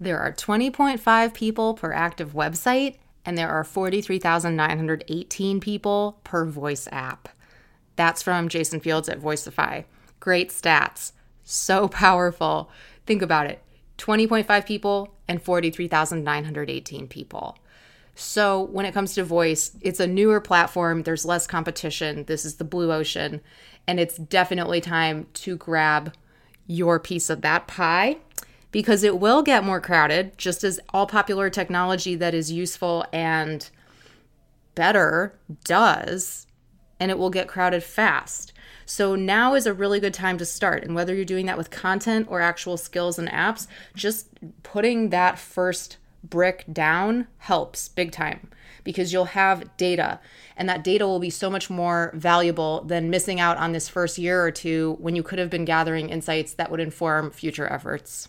There are 20.5 people per active website, and there are 43,918 people per voice app. That's from Jason Fields at Voicify. Great stats. So powerful. Think about it 20.5 people and 43,918 people. So, when it comes to voice, it's a newer platform. There's less competition. This is the blue ocean. And it's definitely time to grab your piece of that pie because it will get more crowded, just as all popular technology that is useful and better does, and it will get crowded fast. So now is a really good time to start. And whether you're doing that with content or actual skills and apps, just putting that first brick down helps big time because you'll have data and that data will be so much more valuable than missing out on this first year or two when you could have been gathering insights that would inform future efforts.